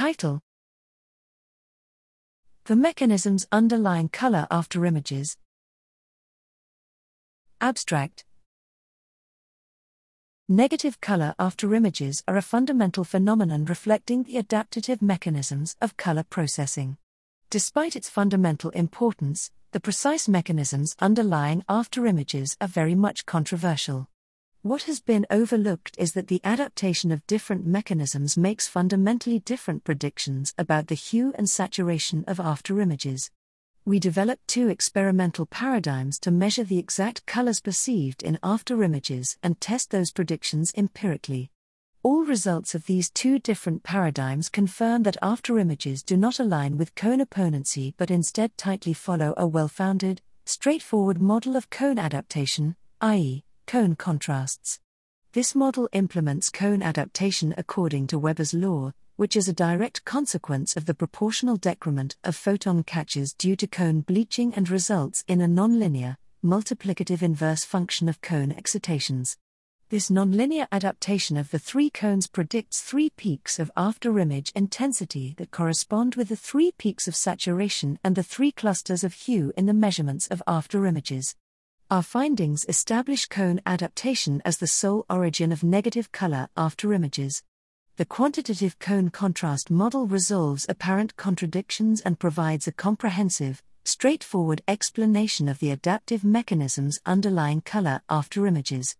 Title The mechanisms underlying color after images. Abstract Negative color after images are a fundamental phenomenon reflecting the adaptative mechanisms of color processing. Despite its fundamental importance, the precise mechanisms underlying after images are very much controversial. What has been overlooked is that the adaptation of different mechanisms makes fundamentally different predictions about the hue and saturation of afterimages. we developed two experimental paradigms to measure the exact colors perceived in afterimages and test those predictions empirically. All results of these two different paradigms confirm that afterimages do not align with cone opponency but instead tightly follow a well founded, straightforward model of cone adaptation, i.e., cone contrasts. This model implements cone adaptation according to Weber's law, which is a direct consequence of the proportional decrement of photon catches due to cone bleaching and results in a nonlinear, multiplicative inverse function of cone excitations. This nonlinear adaptation of the three cones predicts three peaks of after image intensity that correspond with the three peaks of saturation and the three clusters of hue in the measurements of after images. Our findings establish cone adaptation as the sole origin of negative color after images the quantitative cone contrast model resolves apparent contradictions and provides a comprehensive, straightforward explanation of the adaptive mechanisms underlying color after images.